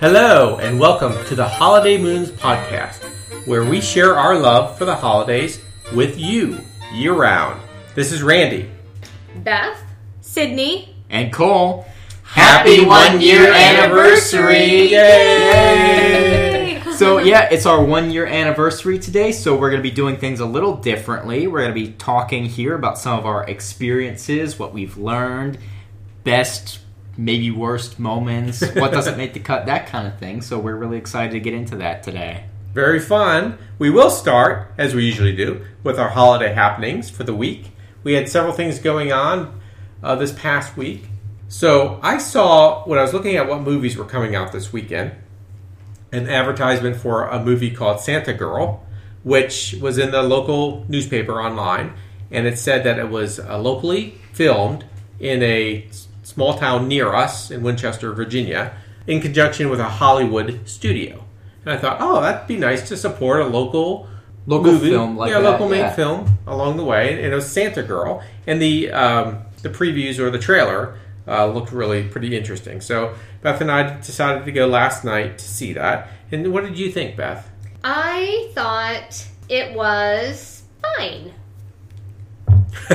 Hello, and welcome to the Holiday Moons podcast, where we share our love for the holidays with you year round. This is Randy. Beth? Sydney. And Cole, Happy one year anniversary! Yay! So yeah, it's our one year anniversary today, so we're going to be doing things a little differently. We're going to be talking here about some of our experiences, what we've learned, best, maybe worst moments, what doesn't make the cut, that kind of thing. So we're really excited to get into that today. Very fun. We will start, as we usually do, with our holiday happenings for the week. We had several things going on uh, this past week. So I saw, when I was looking at what movies were coming out this weekend, an advertisement for a movie called Santa Girl, which was in the local newspaper online. And it said that it was uh, locally filmed in a small town near us in Winchester, Virginia, in conjunction with a Hollywood studio. And I thought, oh, that'd be nice to support a local Local movie. film like yeah, that, local made yeah. film along the way. And it was Santa Girl, and the um, the previews or the trailer uh, looked really pretty interesting. So Beth and I decided to go last night to see that. And what did you think, Beth? I thought it was fine.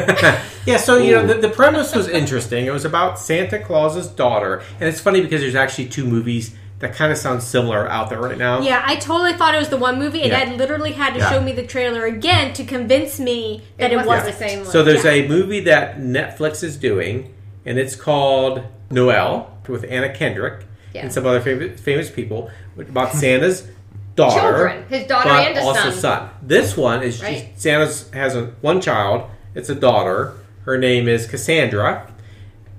yeah, so you know the, the premise was interesting. It was about Santa Claus's daughter, and it's funny because there's actually two movies that kind of sound similar out there right now. Yeah, I totally thought it was the one movie, and Yeah. I literally had to Yeah. show me the trailer again to convince me that it, wasn't wasn't. the same one. So there's Yeah. a movie that Netflix is doing, and it's called Noel with Anna Kendrick Yeah. and some other famous, famous people about Santa's daughter, Children. His daughter but and his also son. This one is Right. just, Santa's has a, one child. It's a daughter. Her name is Cassandra.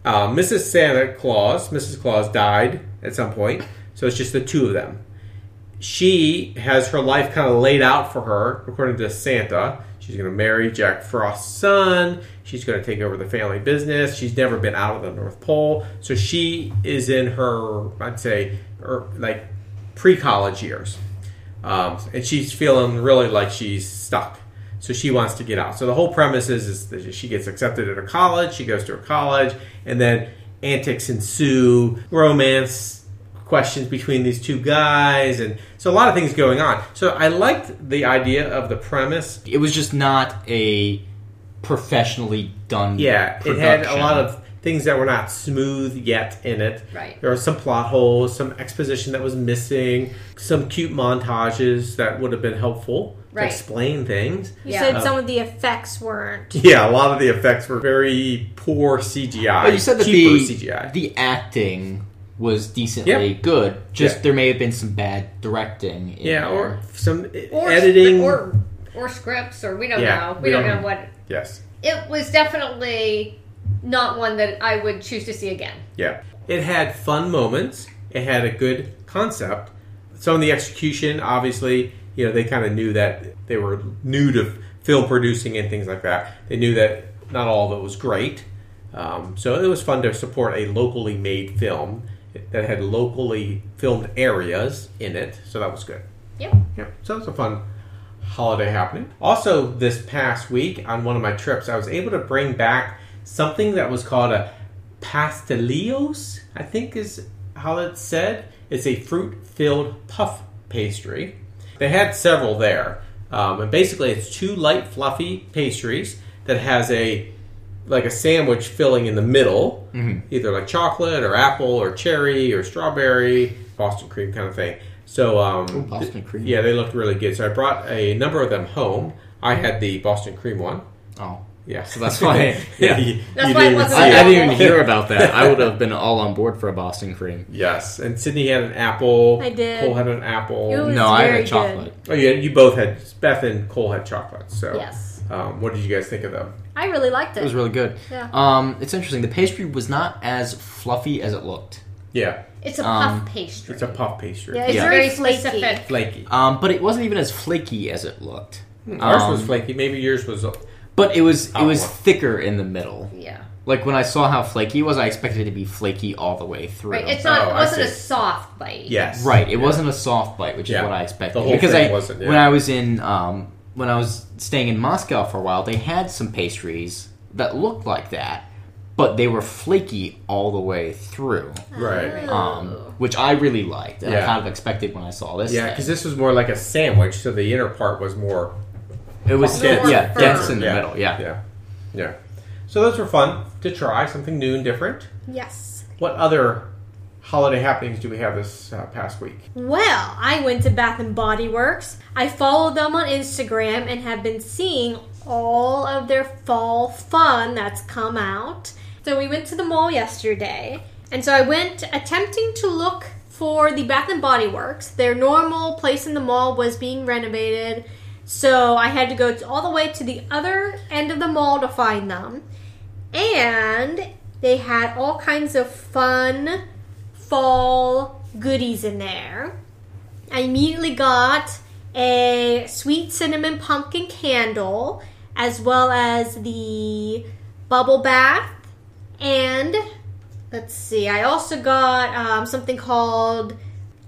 Uh, Mrs. Santa Claus, Mrs. Claus died at some point, so it's just the two of them she has her life kind of laid out for her according to Santa. She's going to marry Jack Frost's son. She's going to take over the family business. She's never been out of the North Pole, so she is in her, I'd say, her, like pre-college years, um, and she's feeling really like she's stuck. So she wants to get out. So the whole premise is, is that she gets accepted at a college. She goes to a college, and then antics ensue, romance questions between these two guys, and so a lot of things going on. So I liked the idea of the premise. It was just not a professionally done. Yeah, it had a lot of things that were not smooth yet in it. Right. There were some plot holes, some exposition that was missing, some cute montages that would have been helpful Right. to explain things. You Yeah. said Um, some of the effects weren't. Yeah, a lot of the effects were very poor CGI. But you said that the CGI. the acting was decently Yep. good. Just Yeah. there may have been some bad directing. In yeah, there. or some Or editing. or or scripts, or we don't Yeah, know. we We, don't, don't know know. what. yes. It was definitely not one that I would choose to see again. Yeah. It had fun moments. It had a good concept. Some of the execution, obviously, you know, they kind of knew that they were new to film producing and things like that. They knew that not all of it was great. Um, so it was fun to support a locally made film that had locally filmed areas in it. So that was good. Yep. Yeah, so it's a fun holiday happening. Also, this past week on one of my trips, I was able to bring back something that was called a pastelillos. I think is how it's said. It's a fruit-filled puff pastry. They had several there, um, and basically, it's two light, fluffy pastries that has a like a sandwich filling in the middle, either like chocolate or apple or cherry or strawberry, Boston cream kind of thing. So, um, Ooh, Boston cream. yeah, they looked really good. So I brought a number of them home. I had the Boston cream one. Oh, Yeah, So that's why- yeah, yeah. you, That's you why it didn't wasn't I, I didn't even hear about that. I would have been all on board for a Boston cream. Yes, and Sydney had an apple. I did. Cole had an apple. No, I very had chocolate. Oh yeah, you both had. Beth and Cole had chocolate. So Yes. Um, what did you guys think of them? I really liked it. It was really good. Yeah. Um, it's interesting. The pastry was not as fluffy as it looked. Yeah, It's a Um, puff pastry. it's a puff pastry. Yeah, it's Yeah. very, very flaky. specific. flaky. Um, but it wasn't even as flaky as it looked. Ours Um, was flaky. Maybe yours was. But it was it was Oh. thicker in the middle. Yeah. Like when I saw how flaky it was, I expected it to be flaky all the way through. Right. It's not. Oh, it I wasn't a see. soft bite. Yes. Right, it Yeah. wasn't a soft bite, which Yeah. is what I expected. The whole because thing I wasn't, yeah. when I was in um, when I was staying in Moscow for a while, they had some pastries that looked like that, but they were flaky all the way through, Right. um, which I really liked. And I Yeah. kind of expected when I saw this. Yeah, thing. because this was more like a sandwich, so the inner part was more it was More yeah firm. dense in the middle. Yeah. yeah, yeah. So those were fun to try, something new and different. Yes. What other holiday happenings do we have this uh, past week? Well, I went to Bath and Body Works. I follow them on Instagram and have been seeing all of their fall fun that's come out. So we went to the mall yesterday, and so I went attempting to look for the Bath and Body Works. Their normal place in the mall was being renovated, so I had to go all the way to the other end of the mall to find them. And they had all kinds of fun fall goodies in there. I immediately got a sweet cinnamon pumpkin candle, as well as the bubble bath, and let's see, I also got um, something called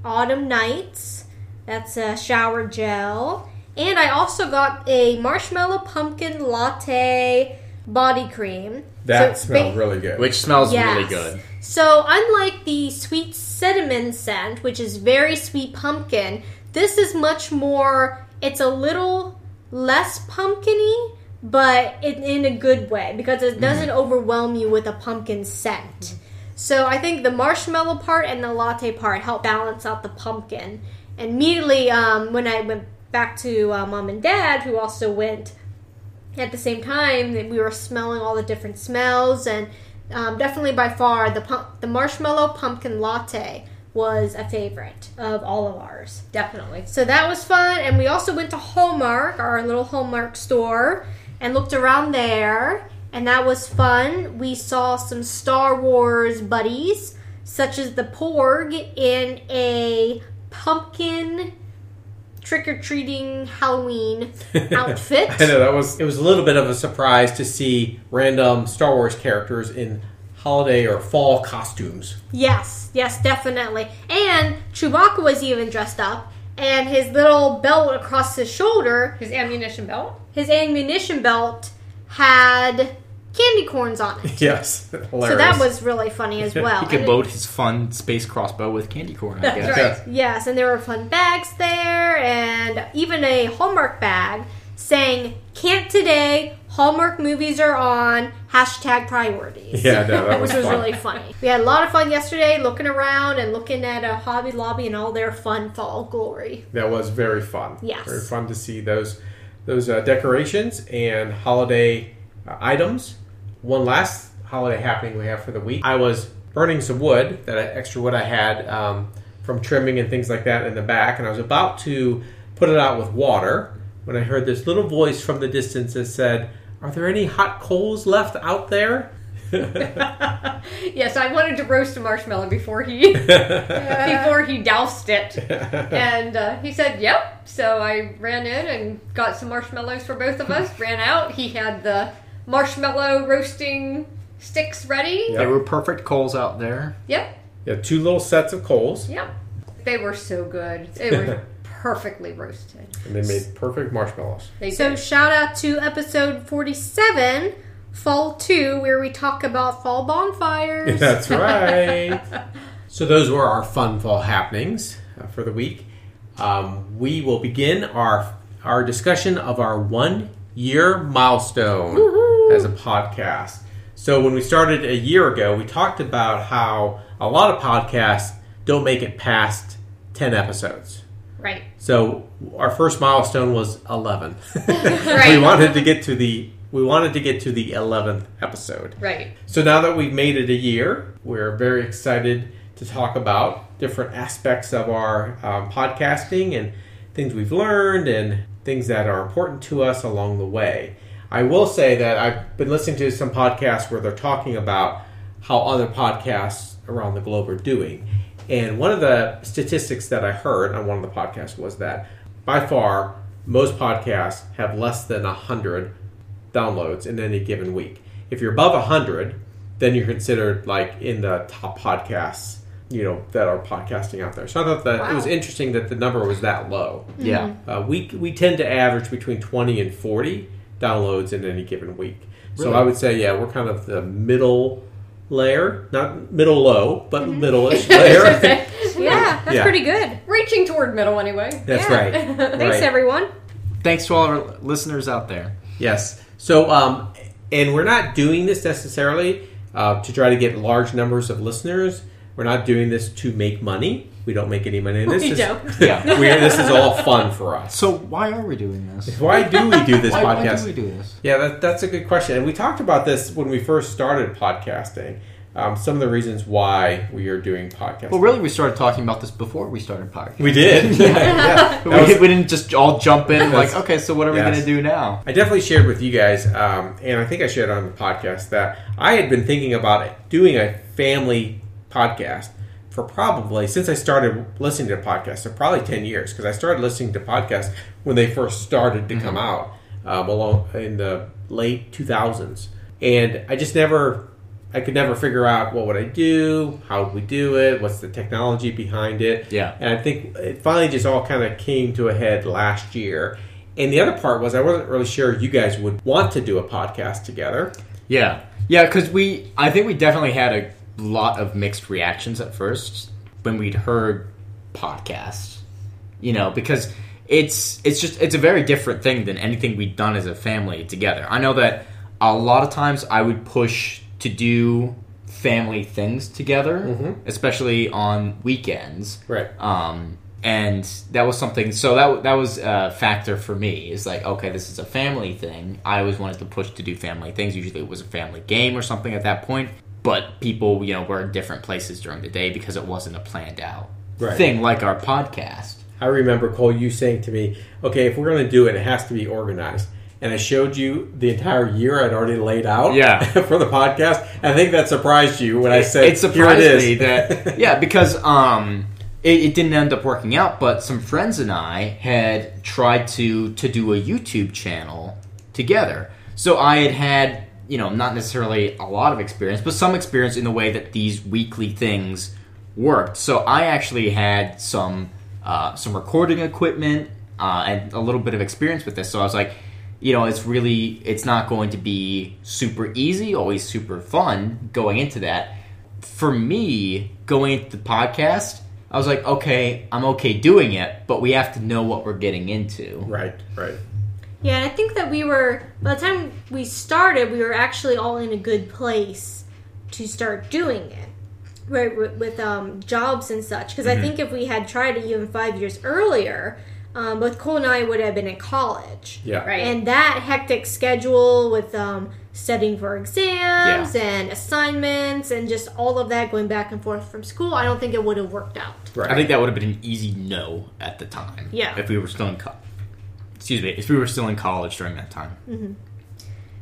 Autumn Nights. That's a shower gel, and I also got a marshmallow pumpkin latte body cream. That So smelled ba- really good. Which smells Yes. really good. So, unlike the sweet cinnamon scent, which is very sweet pumpkin, this is much more, it's a little less pumpkiny, but in, in a good way because it doesn't overwhelm you with a pumpkin scent. So, I think the marshmallow part and the latte part help balance out the pumpkin. And immediately, um, when I went back to uh, mom and dad, who also went at the same time that we were smelling all the different smells and um, definitely by far the pump, the marshmallow pumpkin latte was a favorite of all of ours Definitely. so that was fun and we also went to hallmark our little hallmark store and looked around there and that was fun we saw some star wars buddies such as the porg in a pumpkin trick-or-treating halloween outfit I know that was it was a little bit of a surprise to see random Star Wars characters in holiday or fall costumes. Yes, yes, definitely. And Chewbacca was even dressed up, and his little belt across his shoulder, His ammunition belt. his ammunition belt, had candy corns on it. Yes, hilarious. So that was really funny as well. He could And- load his fun space crossbow with candy corn. I That's guess. right. Yes, and there were fun bags there, and even a Hallmark bag saying, Can't today, Hallmark movies are on, hashtag priorities. Yeah, no, that was Which was fun. really funny. We had a lot of fun yesterday looking around and looking at a Hobby Lobby and all their fun fall glory. That was very fun. Yes. very fun to see those those uh, decorations and holiday uh, items. One last holiday happening we have for the week. I was burning some wood, that extra wood I had um, from trimming and things like that in the back, and I was about to put it out with water when I heard this little voice from the distance that said, "Are there any hot coals left out there?" Yes, I wanted to roast a marshmallow before he before he doused it, and uh, he said, "Yep." So I ran in and got some marshmallows for both of us. ran out. He had the marshmallow roasting sticks ready. Yep. There were perfect coals out there. Yep, Yeah, two little sets of coals, yep. They were so good. They were perfectly roasted. and they made perfect marshmallows. They So did. shout out to episode 47, Fall 2, where we talk about fall bonfires. That's right. so those were our fun fall happenings uh, for the week. Um, we will begin our our discussion of our one year milestone as a podcast. So when we started a year ago, we talked about how a lot of podcasts don't make it past ten episodes. right. So our first milestone was eleven. right. we wanted to get to the we wanted to get to the eleventh episode. Right. So now that we've made it a year, we're very excited to talk about different aspects of our um, podcasting and things we've learned and things that are important to us along the way. I will say that I've been listening to some podcasts where they're talking about how other podcasts around the globe are doing. And one of the statistics that I heard on one of the podcasts was that by far most podcasts have less than 100 downloads in any given week. If you're above 100, then you're considered like in the top podcasts, you know, that are podcasting out there. So I thought that it was interesting that the number was that low. Yeah. Uh, we, we tend to average between 20 and 40 downloads in any given week. So I would say, yeah, we're kind of the middle layer, not middle low, but middle-ish layer. Yeah, that's Yeah. pretty good. Reaching toward middle anyway. That's Yeah. right. Thanks, Right. everyone. Thanks to all our listeners out there. Yes. So, um, and we're not doing this necessarily uh, to try to get large numbers of listeners. We're not doing this to make money. We don't make any money in this. We This- don't. Yeah. we're- this is all fun for us. So why are we doing this? Why do we do this Why, why do we do this? Yeah, that, that's a good question. And we talked about this when we first started podcasting. Um, some of the reasons why we are doing podcasting. Well, really, we started talking about this before we started podcasting. we did. yeah. That we, was- we didn't just all jump in like, okay, so what are we going to do now? I definitely shared with you guys, um, and I think I shared on the podcast that I had been thinking about doing a family podcast for probably since I started listening to podcasts, so probably ten years because I started listening to podcasts when they first started to come out um, along in the late two thousands, and I just never. I could never figure out what would I do, how would we do it, what's the technology behind it. Yeah. And I think it finally just all kind of came to a head last year. And the other part was I wasn't really sure you guys would want to do a podcast together. Yeah, yeah, because we, I think we definitely had a lot of mixed reactions at first when we'd heard podcasts. You know, because it's it's just it's a very different thing than anything we'd done as a family together. I know that a lot of times I would push to do family things together, especially on weekends. Right. Um, and that was something. So that that was a factor for me. Is like, okay, this is a family thing. I always wanted to push to do family things. Usually, it was a family game or something at that point. But people, you know, were in different places during the day because it wasn't a planned out Right. thing like our podcast. I remember Cole you saying to me, "Okay, if we're going to do it, it has to be organized." And I showed you the entire year I'd already laid out Yeah. for the podcast. I think that surprised you when I said, it surprised Here it is. me that yeah, because um, it, it didn't end up working out. But some friends and I had tried to to do a YouTube channel together. So I had had you know not necessarily a lot of experience, but some experience in the way that these weekly things worked. So I actually had some uh, some recording equipment uh, and a little bit of experience with this. So I was like, you know, it's really it's not going to be super easy, always super fun going into that. For me, going into the podcast, I was like, okay, I'm okay doing it, but we have to know what we're getting into. right, right. Yeah, and I think that we were by the time we started, we were actually all in a good place to start doing it, right? With, with um, jobs and such. Because I think if we had tried it even five years earlier, um, both Cole and I would have been in college, Yeah. Right. and that hectic schedule with um, studying for exams and assignments and just all of that going back and forth from school, I don't think it would have worked out. Right. I think that would have been an easy no at the time. Yeah. If we were still in co- excuse me, if we were still in college during that time. Mm-hmm.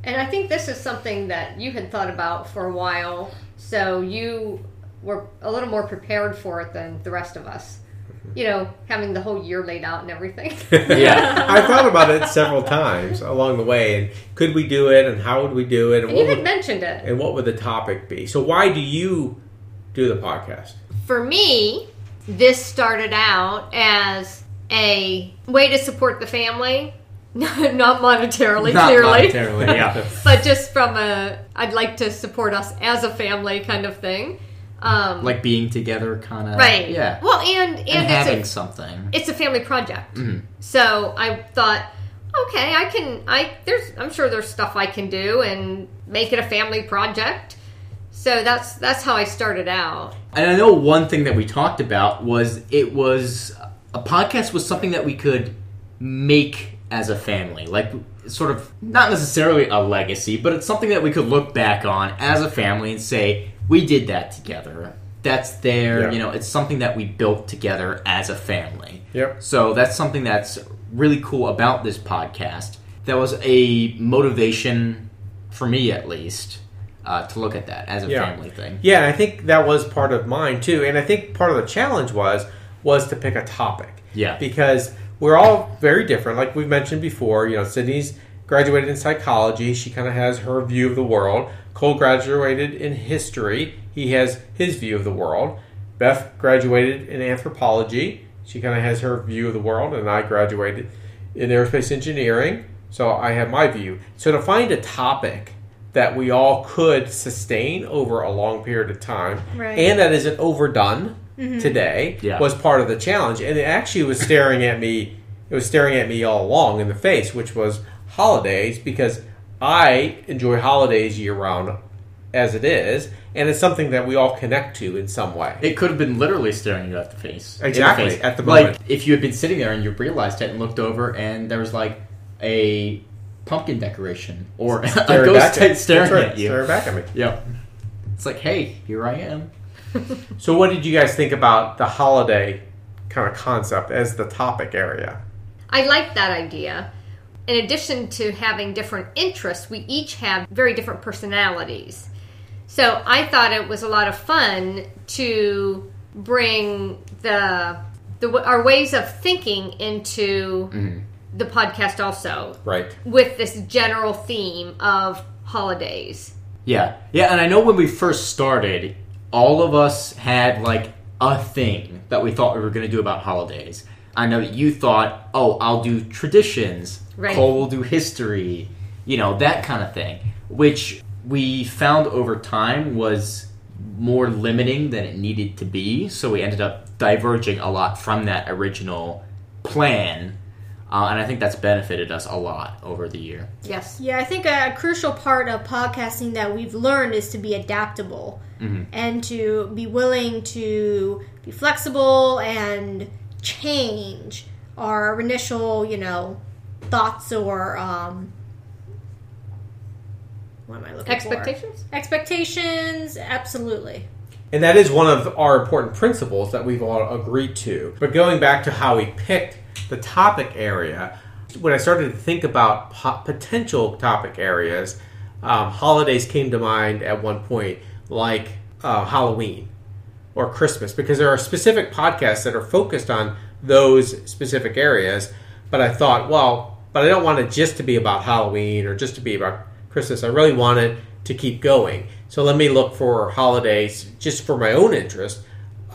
And I think this is something that you had thought about for a while, so you were a little more prepared for it than the rest of us. Mm-hmm. You know, having the whole year laid out and everything. Yeah. I thought about it several times along the way, and could we do it, and how would we do it, and, and you what had would, mentioned it. and what would the topic be? So, why do you do the podcast? For me, this started out as a way to support the family, not monetarily, Not clearly. monetarily, yeah. but just from a I'd like to support us as a family kind of thing. Um, like being together, kind of. right. Yeah. Well, and and, and it's having a, something. it's a family project. Mhm. So I thought, okay, I can. I there's I'm sure there's stuff I can do and make it a family project. So that's that's how I started out. And I know one thing that we talked about was it was a podcast was something that we could make as a family, like sort of not necessarily a legacy, but it's something that we could look back on as a family and say we did that together. That's there, Yeah. you know. It's something that we built together as a family. Yep. So that's something that's really cool about this podcast. That was a motivation for me, at least, uh, to look at that as a Yeah. family thing. Yeah, I think that was part of mine too. And I think part of the challenge was was to pick a topic. Yeah. Because we're all very different. Like we've mentioned before, you know, Sydney's graduated in psychology. She kind of has her view of the world. Cole graduated in history. He has his view of the world. Beth graduated in anthropology. She kind of has her view of the world, and I graduated in aerospace engineering. So I have my view. So to find a topic that we all could sustain over a long period of time Right. and that isn't overdone Mm-hmm. today Yeah. was part of the challenge and it actually was staring at me it was staring at me all along in the face which was holidays because i enjoy holidays year round as it is and it's something that we all connect to in some way It could have been literally staring you at the face. in Exactly, face. at the moment. like if you had been sitting there and you realized it and looked over and there was like a pumpkin decoration or a Staring ghost back type staring that's right, at you. staring back at me Yep. It's like, hey, here I am. So, what did you guys think about the holiday kind of concept as the topic area? I like that idea. In addition to having different interests, we each have very different personalities. So I thought it was a lot of fun to bring the, the our ways of thinking into mm-hmm. the podcast also Right. with this general theme of holidays. Yeah. Yeah, and I know when we first started, all of us had like a thing that we thought we were going to do about holidays. I know you thought, oh, I'll do traditions. Right. Cole will do history. You know, that kind of thing. Which we found over time was more limiting than it needed to be. So we ended up diverging a lot from that original plan. Uh, and I think that's benefited us a lot over the year. Yes. Yeah, I think a crucial part of podcasting that we've learned is to be adaptable and to be willing to be flexible and change our initial, you know, thoughts or um, what am I looking Expectations? for? Expectations, absolutely. And that is one of our important principles that we've all agreed to. But going back to how we picked the topic area, when I started to think about po- potential topic areas, um, holidays came to mind at one point, like uh, Halloween or Christmas, because there are specific podcasts that are focused on those specific areas. But I thought, well, but I don't want it just to be about Halloween or just to be about Christmas. I really want it to keep going. So let me look for holidays just for my own interest.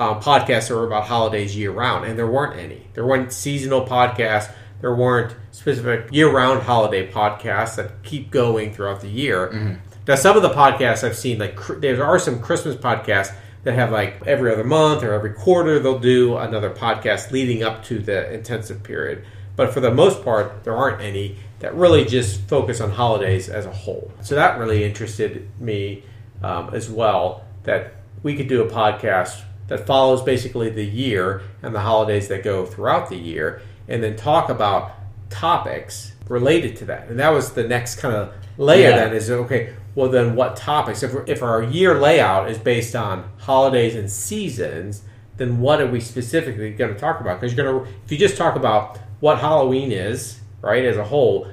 Uh, podcasts that were about holidays year round, and there weren't any. There weren't seasonal podcasts. There weren't specific year round holiday podcasts that keep going throughout the year. Now, some of the podcasts I've seen, like there are some Christmas podcasts that have like every other month or every quarter they'll do another podcast leading up to the intensive period. But for the most part, there aren't any that really just focus on holidays as a whole. So that really interested me um, as well that we could do a podcast that follows basically the year and the holidays that go throughout the year and then talk about topics related to that. And that was the next kind of layer Yeah. then is okay, well then what topics if, if our year layout is based on holidays and seasons, then what are we specifically going to talk about? Because you're going to if you just talk about what Halloween is, right, as a whole,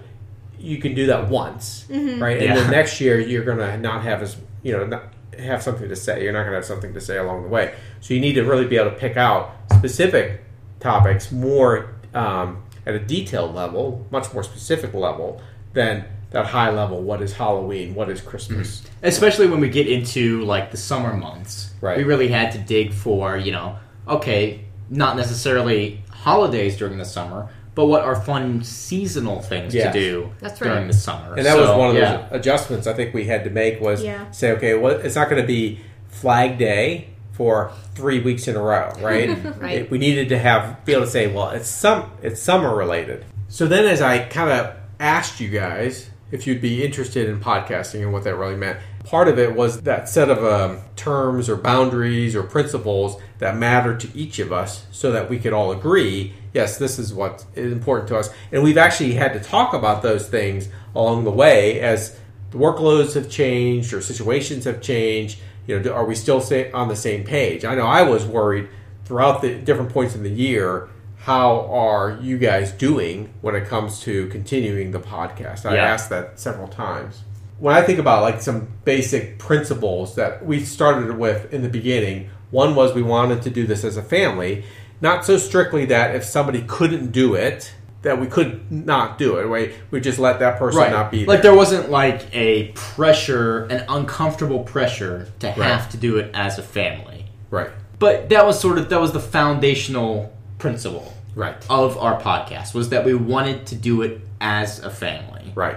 you can do that once, mm-hmm. right? And Yeah. then next year you're going to not have as you know not have something to say. You're not going to have something to say along the way. So you need to really be able to pick out specific topics more um, at a detailed level, much more specific level than that high level. What is Halloween? What is Christmas? especially when we get into like the summer months Right. we really had to dig for you know okay not necessarily holidays during the summer but what are fun seasonal things Yes. to do That's right. during the summer And that was one of those adjustments I think we had to make was Yeah. say, okay, well, it's not going to be Flag Day for three weeks in a row, right? Right. It- we needed to have be able to say, well, it's some it's summer related. So then, as I kind of asked you guys if you'd be interested in podcasting and what that really meant, part of it was that set of um, terms or boundaries or principles that matter to each of us, so that we could all agree, yes, this is what is important to us, and we've actually had to talk about those things along the way as the workloads have changed or situations have changed. You know, are we still on the same page? I know I was worried throughout the different points in the year. How are you guys doing when it comes to continuing the podcast? I Yeah. asked that several times. When I think about like some basic principles that we started with in the beginning, one was we wanted to do this as a family, not so strictly that if somebody couldn't do it, that we could not do it. Right? We just let that person right not be there. like there. wasn't like a pressure an uncomfortable pressure to have Right. to do it as a family Right. but that was sort of that was the foundational principle Right. of our podcast was that we wanted to do it as a family Right.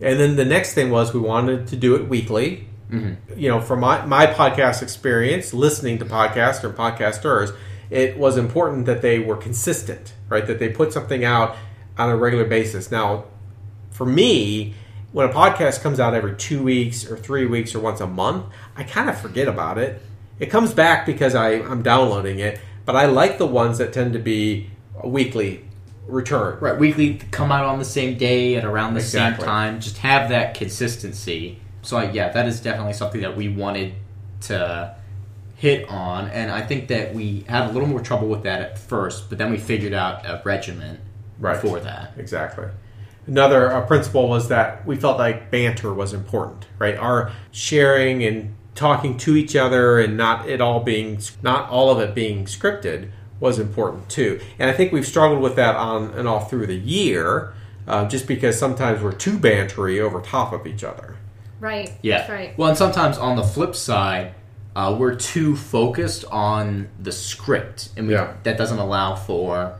And then the next thing was we wanted to do it weekly. Mm-hmm. You know, from my, my podcast experience, listening to podcasts or podcasters, it was important that they were consistent, right? That they put something out on a regular basis. Now, for me, when a podcast comes out every two weeks or three weeks or once a month, I kind of forget about it. It comes back because I, I'm downloading it, but I like the ones that tend to be weekly return. Right, weekly come out on the same day at around the Exactly. same time. Just have that consistency. So like, yeah, that is definitely something that we wanted to hit on, and I think that we had a little more trouble with that at first, but then we figured out a regiment Right. for that. Exactly. Another uh, principle was that we felt like banter was important, right? Our sharing and talking to each other and not it all being not all of it being scripted was important too. And I think we've struggled with that on and all through the year, uh, just because sometimes we're too bantery over top of each other. Right. Yeah. That's right. Well, and sometimes on the flip side, uh, we're too focused on the script, and we, Yeah. that doesn't allow for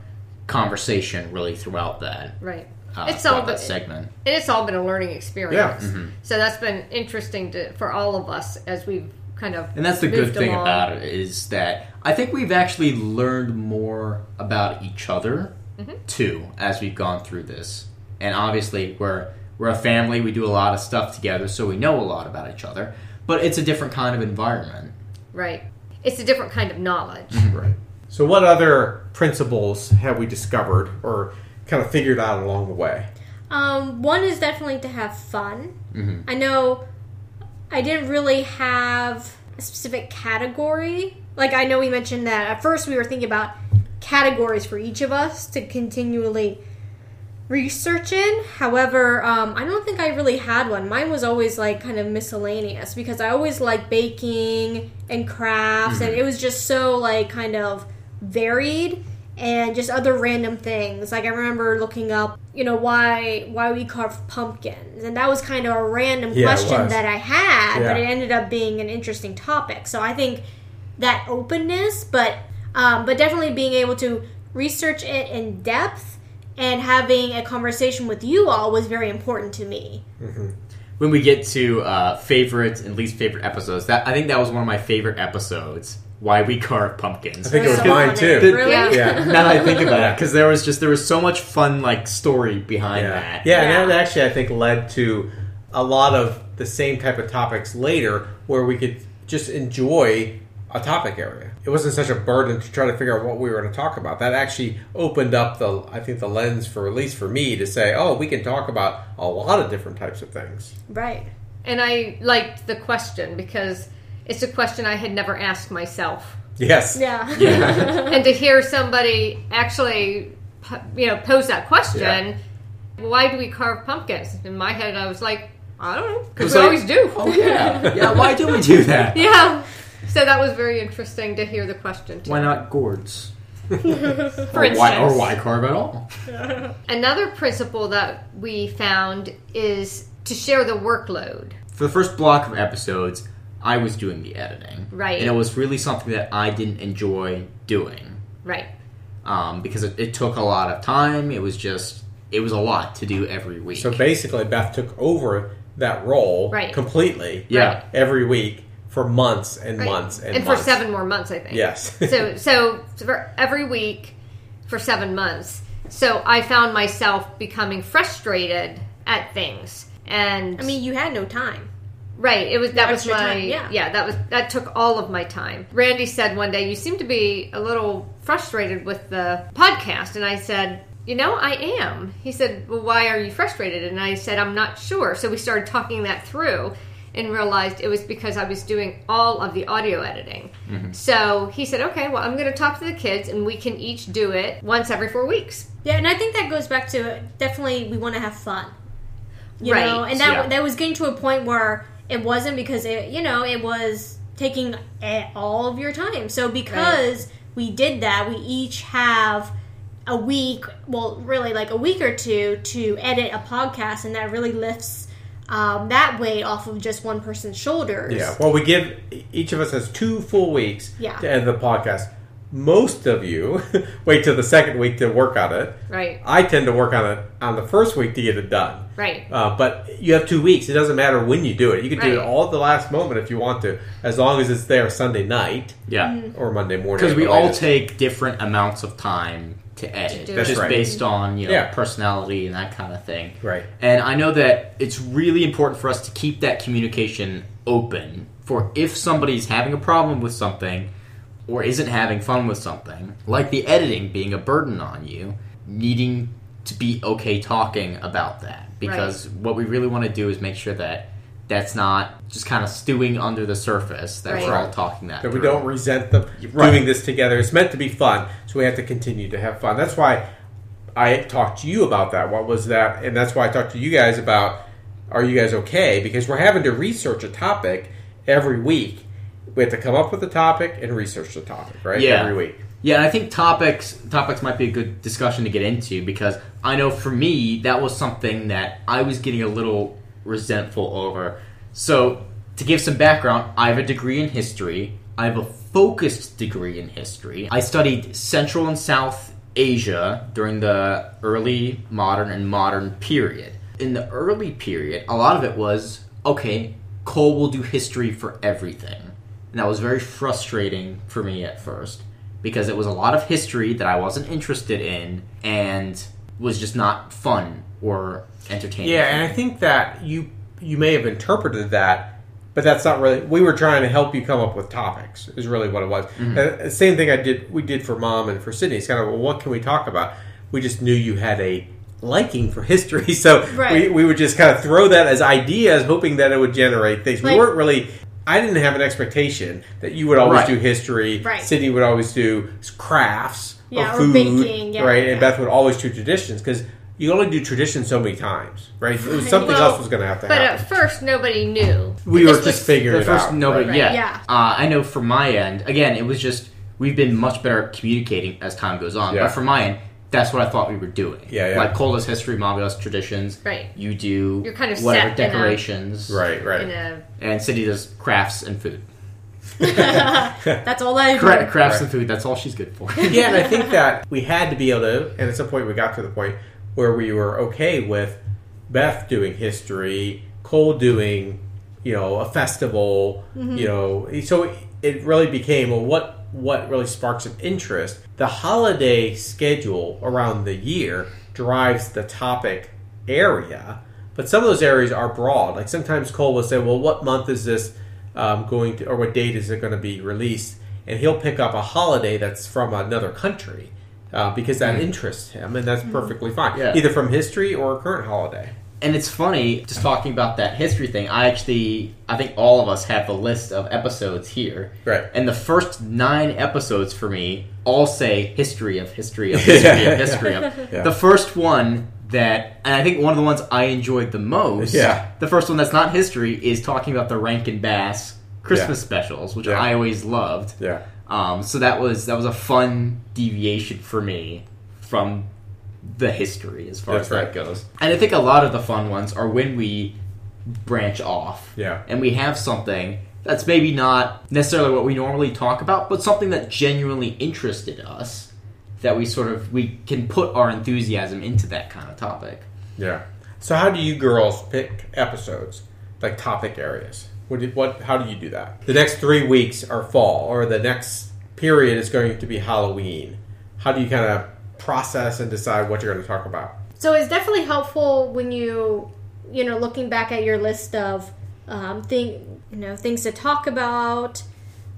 conversation really throughout that. Right. Uh, It's all throughout but- segment. And it's all been a learning experience. Yeah. Mm-hmm. So that's been interesting to, for all of us as we've kind of And that's the good thing along. about it is that I think we've actually learned more about each other Mm-hmm. too as we've gone through this. And obviously, we're we're a family. We do a lot of stuff together, so we know a lot about each other. But it's a different kind of environment. Right. It's a different kind of knowledge. Right. So, what other principles have we discovered or kind of figured out along the way? Um, one is definitely to have fun. Mhm. I know I didn't really have a specific category. Like I know we mentioned that at first we were thinking about categories for each of us to continually research in. However, um, I don't think I really had one. Mine was always like kind of miscellaneous because I always like baking and crafts, and it was just so like kind of varied and just other random things. Like I remember looking up, you know, why why we carve pumpkins, and that was kind of a random Yeah, question that I had, but it ended up being an interesting topic. So I think that openness, but um, but definitely being able to research it in depth and having a conversation with you all was very important to me. When we get to uh, favorites and least favorite episodes, that I think that was one of my favorite episodes. Why we carve pumpkins. I think it was So mine funny. too. Really? Yeah. Yeah. now that I think about it, because there was just there was so much fun like story behind Yeah. that. Yeah, Yeah. and that actually I think led to a lot of the same type of topics later where we could just enjoy a topic area. It wasn't such a burden to try to figure out what we were going to talk about. That actually opened up the I think the lens for at least for me to say, "Oh, we can talk about a lot of different types of things." Right. And I liked the question because it's a question I had never asked myself. Yes. Yeah. and to hear somebody actually, you know, pose that question, Yeah. why do we carve pumpkins? In my head, I was like, I don't know, because we like- always do. Oh yeah, yeah. Why do we do that? yeah. So that was very interesting to hear the question. Too. Why not gourds? For or, instance, why, or why carve at all? another principle that we found is to share the workload. For the first block of episodes, I was doing the editing, Right. and it was really something that I didn't enjoy doing Right. um, because it, it took a lot of time. It was just it was a lot to do every week. So basically Beth took over that role Right. completely yeah, Right. every week for months and Right. months and, and months. for seven more months, I think. Yes. so so for every week for seven months. So I found myself becoming frustrated at things, and I mean, you had no time. Right, it was that was my time, yeah. that was that took all of my time. Randy said one day, "You seem to be a little frustrated with the podcast," and I said. You know, I am. He said, Well, why are you frustrated? And I said, I'm not sure. So we started talking that through and realized it was because I was doing all of the audio editing. Mm-hmm. So he said, okay, well, I'm going to talk to the kids and we can each do it once every four weeks. Yeah, and I think that goes back to definitely we want to have fun. You Right, know, and that yeah. that was getting to a point where it wasn't because it, you know, it was taking all of your time. So because we did that, we each have a week, well, really like a week or two to edit a podcast, and that really lifts um, that weight off of just one person's shoulders. Yeah. Well, we give each of us has two full weeks Yeah. to edit the podcast. Most of you wait till the second week to work on it. Right. I tend to work on it on the first week to get it done. Right. Uh, but you have two weeks. It doesn't matter when you do it. You can do it all at the last moment if you want to, as long as it's there Sunday night Yeah. or Monday morning. Because we at all take different amounts of time to edit, do That's just right. based on you know Yeah. personality and that kind of thing. Right. And I know that it's really important for us to keep that communication open for if somebody's having a problem with something or isn't having fun with something, like the editing being a burden on you, needing to be okay talking about that. Because what we really want to do is make sure that that's not just kind of stewing under the surface, that we're all talking that that we don't resent them Right. doing this together. It's meant to be fun, so we have to continue to have fun. That's why I talked to you about that. What was that? And that's why I talked to you guys about are you guys okay? Because we're having to research a topic every week. We have to come up with a topic and research the topic, right? Yeah. Every week. Yeah, and I think topics topics might be a good discussion to get into because I know for me that was something that I was getting a little resentful over. So, to give some background, I have a degree in history. I have a focused degree in history. I studied Central and South Asia during the early modern and modern period. In the early period, a lot of it was okay, Cole will do history for everything. And that was very frustrating for me at first because it was a lot of history that I wasn't interested in and was just not fun or entertaining. Yeah, and I think that you you may have interpreted that, but that's not really. We were trying to help you come up with topics. Is really what it was. Mm-hmm. And the same thing I did. We did for mom and for Sydney. It's kind of well, what can we talk about? We just knew you had a liking for history, so we, Right. we would just kind of throw that as ideas, hoping that it would generate things. We weren't really. I didn't have an expectation that you would always Right. do history. Right. Sydney would always do crafts Yeah, or or baking, yeah, right? yeah. And Beth would always do traditions because you only do traditions so many times, right? It something Well, else was going to have to But happen. at first, nobody knew. we were just figuring it first out. nobody, Right. yeah. Yeah. Uh, I know from my end, again, it was just we've been much better at communicating as time goes on. Yeah. But from my end, that's what I thought we were doing. Yeah, yeah. Like Cole does history, Mom does traditions. Right. You do You're kind of whatever set in a- decorations. Right, right. In a, And Sydney does crafts and food. That's all I do. Cra- crafts Right. and food. That's all she's good for. yeah, and I think that we had to be able to, and at some point we got to the point where we were okay with Beth doing history, Cole doing, you know, a festival, mm-hmm. you know, so it really became well, what what really sparks an interest. The holiday schedule around the year drives the topic area, but some of those areas are broad. Like sometimes Cole will say, "Well, what month is this um, going to, or what date is it going to be released?" And he'll pick up a holiday that's from another country uh, because that interests him, and that's perfectly fine, Yeah. either from history or a current holiday. And it's funny, just talking about that history thing. I actually, I think all of us have the list of episodes here. Right. And the first nine episodes for me all say history of history of history of history of. Yeah. The first one that, and I think one of the ones I enjoyed the most, Yeah. the first one that's not history, is talking about the Rankin Bass Christmas Yeah. specials, which Yeah. I always loved. Yeah. Um, so that was that was a fun deviation for me from the history as far That's as that goes. And I think a lot of the fun ones are when we branch off. Yeah. And we have something that's maybe not necessarily what we normally talk about, but something that genuinely interested us that we sort of we can put our enthusiasm into that kind of topic. Yeah. So how do you girls pick episodes, like topic areas? What, do, what? How do you do that? The next three weeks are fall, or the next period is going to be Halloween. How do you kind of process and decide what you're going to talk about? So it's definitely helpful when you, you know, looking back at your list of um, thing, you know, things to talk about,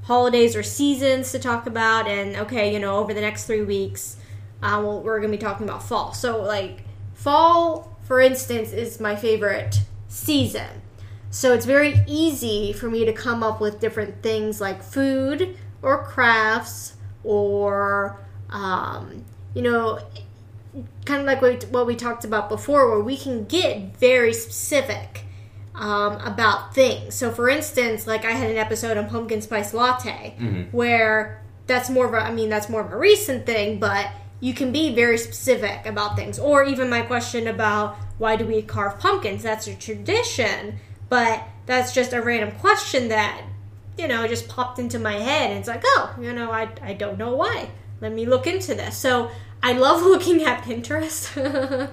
holidays or seasons to talk about, and okay, you know, over the next three weeks, uh, we're going to be talking about fall. So like fall, for instance, is my favorite season. So it's very easy for me to come up with different things like food or crafts or, um, you know, kind of like what, what we talked about before, where we can get very specific um, about things. So, for instance, like I had an episode on pumpkin spice latte, where that's more of a, I mean, that's more of a recent thing, but you can be very specific about things. Or even my question about why do we carve pumpkins? That's a tradition, but that's just a random question that you know, just popped into my head. And it's like, oh, you know, I, I don't know why. Let me look into this. So I love looking at Pinterest.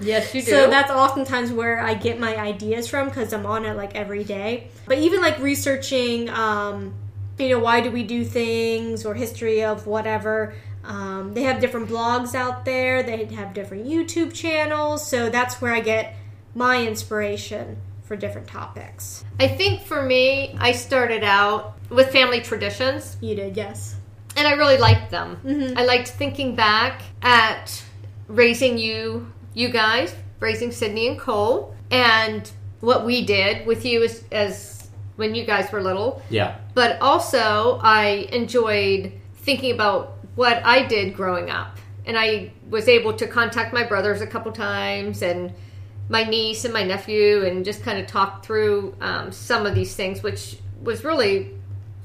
Yes, you do. So that's oftentimes where I get my ideas from because I'm on it like every day. But even like researching, um, you know, why do we do things or history of whatever. Um, they have different blogs out there. They have different YouTube channels. So that's where I get my inspiration for different topics. I think for me, I started out with family traditions, You did, yes. And I really liked them. Mhm. I liked thinking back at raising you, you guys, raising Sydney and Cole, and what we did with you as, as when you guys were little. Yeah. But also, I enjoyed thinking about what I did growing up. And I was able to contact my brothers a couple times and my niece and my nephew and just kind of talk through um, some of these things, which was really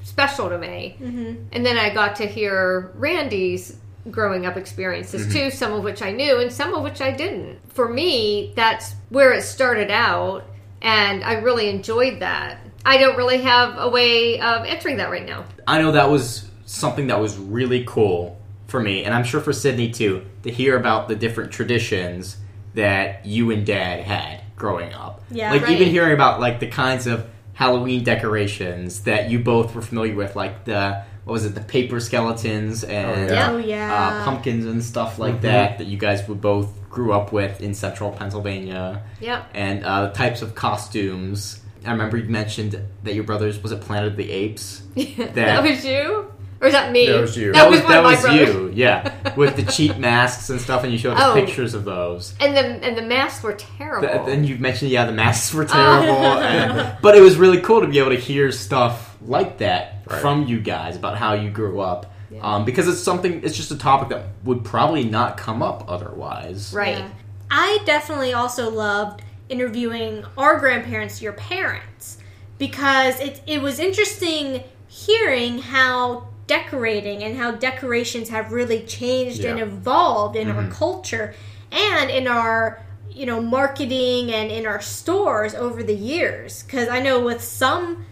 special to me. Mm-hmm. And then I got to hear Randy's growing up experiences too, some of which I knew and some of which I didn't. For me, that's where it started out, and I really enjoyed that. I don't really have a way of answering that right now. I know that was something that was really cool for me, and I'm sure for Sydney too, to hear about the different traditions that you and Dad had growing up. Yeah. like Right. even hearing about like the kinds of Halloween decorations that you both were familiar with, like the what was it, the paper skeletons and yeah. Oh, yeah. uh, pumpkins and stuff like Mhm. that that you guys would both grew up with in central Pennsylvania, Yep. and uh, types of costumes. I remember you mentioned that your brothers was it Planet of the Apes. that, was you? Or is that me? That was you. That, was, one that was brothers. you, yeah, with the cheap masks and stuff, and you showed us Oh. pictures of those. And the and the masks were terrible. Th- Then you mentioned, yeah, the masks Oh. were terrible, and, but it was really cool to be able to hear stuff like that Right. from you guys about how you grew up, Yeah. um, because it's something. It's just a topic that would probably not come up otherwise. right. Yeah. I definitely also loved interviewing our grandparents, your parents, because it it was interesting hearing how decorating and how decorations have really changed and evolved in our Mhm. culture and in our you know marketing and in our stores over the years because i know with some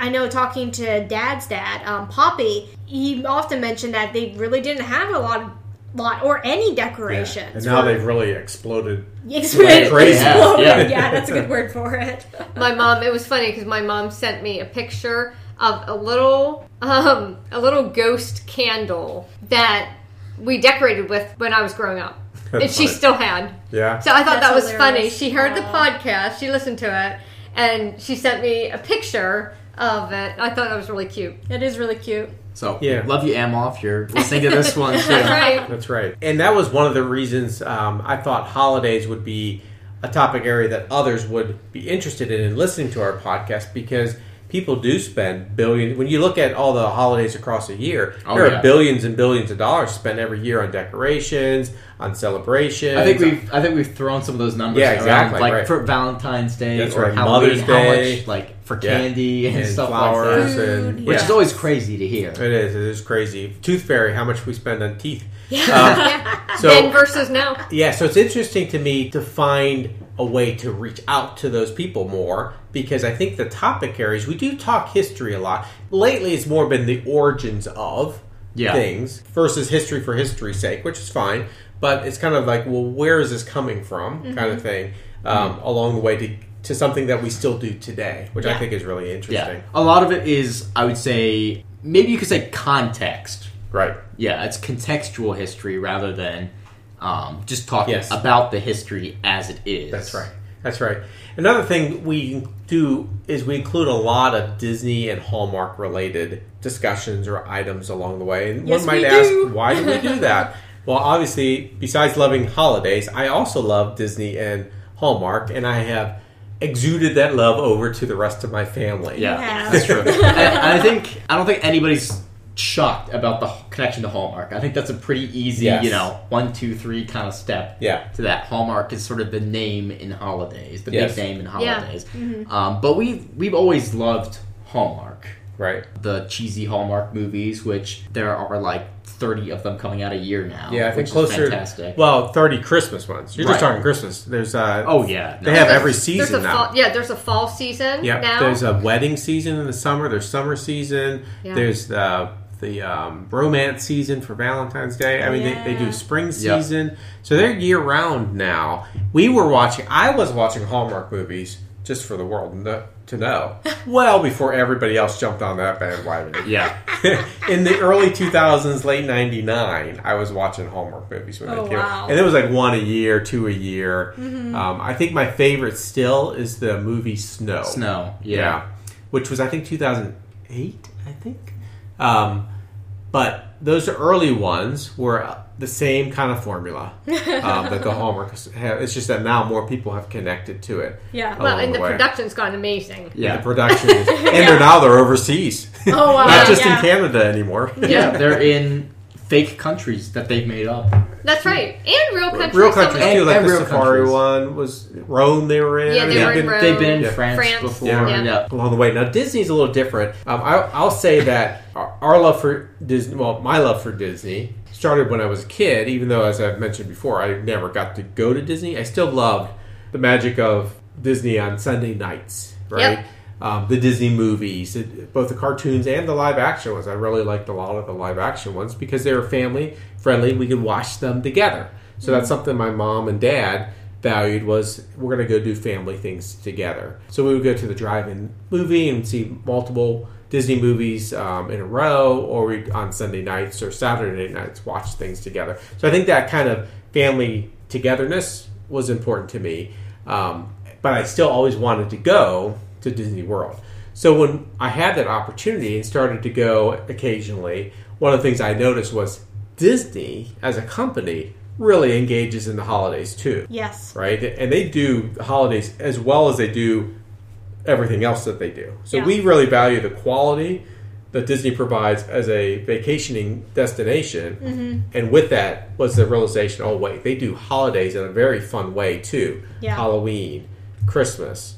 i know talking to dad's dad um, poppy he often mentioned that they really didn't have a lot of lot or any Yeah. decorations And now for- they've really exploded. Exploded. crazy. Exploded. Yeah, Yeah, yeah. that's a good word for it. my mom it was funny because my mom sent me a picture of a little um a little ghost candle that we decorated with when i was growing up and she funny. still had Yeah. so i thought That's that was funny she heard the podcast she listened to it and she sent me a picture of it i thought that was really cute It is really cute. So, Yeah. love you, Emma, if you're listening to this one too. that's right That's right. And that was one of the reasons um, I thought holidays would be a topic area that others would be interested in in listening to our podcast because people do spend billions. When you look at all the holidays across a year, Oh, there yeah. are billions and billions of dollars spent every year on decorations, on celebrations. I think we've I think we've thrown some of those numbers Yeah, around, exactly, like right. for Valentine's Day That's or right, Halloween, Mother's how Day. much like for Yeah. candy and, and stuff flowers like that, and which yeah. is always crazy to hear. It is. It is crazy. Tooth Fairy, how much we spend on teeth. Yeah. Uh, yeah. So then versus now Yeah, so it's interesting to me to find a way to reach out to those people more because I think the topic areas we do talk history a lot. Lately, it's more been the origins of Yeah. things versus history for history's sake, which is fine. But it's kind of like, well, where is this coming from, kind of thing, um, along the way to to something that we still do today, which I think is really interesting. Yeah, a lot of it is I would say maybe you could say context. Right. Yeah, it's contextual history rather than um, just talking Yes. about the history as it is. That's right. That's right. Another thing we do is we include a lot of Disney and Hallmark related discussions or items along the way. And Yes, one might we ask, do. why do we do that? well, obviously, besides loving holidays, I also love Disney and Hallmark, and I have exuded that love over to the rest of my family. Yeah, have. that's true. and, and I think I don't think anybody's shocked about the connection to Hallmark. I think that's a pretty easy, Yes. you know, one, two, three kind of step. Yeah. To that, Hallmark is sort of the name in holidays, the Yes. big name in Yeah. holidays. Um, but we we've always loved Hallmark. Right. the cheesy Hallmark movies, which there are like 30 of them coming out a year now. Yeah, I think which closer. Is fantastic. Well, thirty Christmas ones. You're just talking Christmas. There's uh. oh yeah, They have There's- every there's season a now. Fall, yeah, there's a fall season Yeah, now. there's a wedding season in the summer. There's summer season. Yeah. There's the the um, romance season for Valentine's Day. I mean, they, they do Yeah. spring Yep. season, so they're year round now. We were watching. I was watching Hallmark movies just for the world kno- to know. well, before everybody else jumped on that bandwagon. yeah. in the early 2000s, late 99, I was watching Hallmark movies when Oh, they came out. wow. And it was like one a year, two a year. Um, I think my favorite still is the movie Snow. Snow. Yeah. Yeah. Which was, I think, 2008, I think. Um, but those early ones were uh, the same kind of formula um, that the Hallmark have. It's just that now more people have connected to it. Yeah. well, and the the production's gone amazing. Yeah. The production is, and they're now they're overseas, Oh wow. not just yeah. in Canada anymore. yeah, they're in fake countries that they've made up. That's right. And real countries. Real countries the- too, like and the Safari countries. one was Rome. They were in. Yeah, they mean, were they've in been Rome. They've been in Yeah. France, France, before. yeah. Yeah. along the way. Now Disney's a little different. Um, I, I'll say that our, our love for Disney, well, my love for Disney started when I was a kid. Even though, as I've mentioned before, I never got to go to Disney. I still loved the magic of Disney on Sunday nights, right? Yep. Um, the Disney movies, it- both the cartoons and the live action ones. I really liked a lot of the live action ones because they were family friendly. We could watch them together. So that's something my mom and dad valued was we're going to go do family things together. So we would go to the drive-in movie and see multiple Disney movies um, in a row, or we on Sunday nights or Saturday nights watch things together. So I think that kind of family togetherness was important to me. Um, but I still always wanted to go to Disney World. So when I had that opportunity and started to go occasionally, one of the things I noticed was Disney as a company really engages in the holidays too Yes. right? And they do the holidays as well as they do everything else that they do. So Yeah. we really value the quality that Disney provides as a vacationing destination. Mm-hmm. And with that was the realization, oh wait, they do holidays in a very fun way too. Yeah. Halloween, Christmas,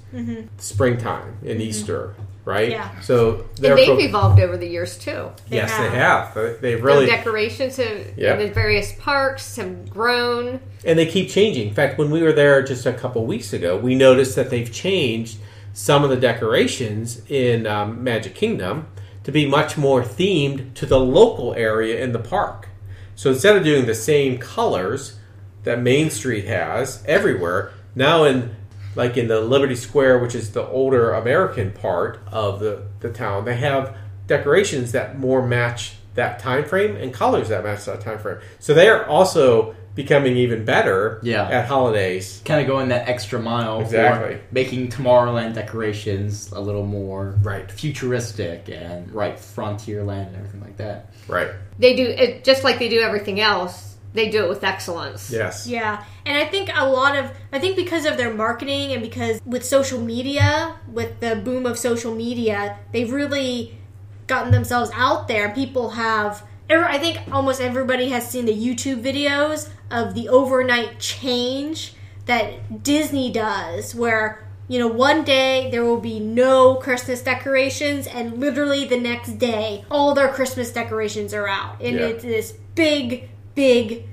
springtime, and Easter, right? Yeah. So they're they've fo- evolved over the years too. They yes, they have. have. They- They The really decorations have, Yeah. in the various parks have grown. and they keep changing. In fact, when we were there just a couple weeks ago, we noticed that they've changed some of the decorations in um, Magic Kingdom to be much more themed to the local area in the park. So instead of doing the same colors that Main Street has everywhere, now in like in the Liberty Square, which is the older American part of the, the town, they have decorations that more match that time frame and colors that match that time frame. So they're also becoming even better Yeah. at holidays. Kind of going that extra mile Exactly. for making Tomorrowland decorations a little more Right. futuristic and right Frontierland and everything like that. Right. They do it just like they do everything else. They do it with excellence. Yes. Yeah, and I think a lot of I think because of their marketing and because with social media, with the boom of social media, they've really gotten themselves out there. People have every- I think almost everybody has seen the YouTube videos of the overnight change that Disney does where you know, one day there will be no Christmas decorations, and literally the next day, all their Christmas decorations are out. And Yeah. it's this big, big,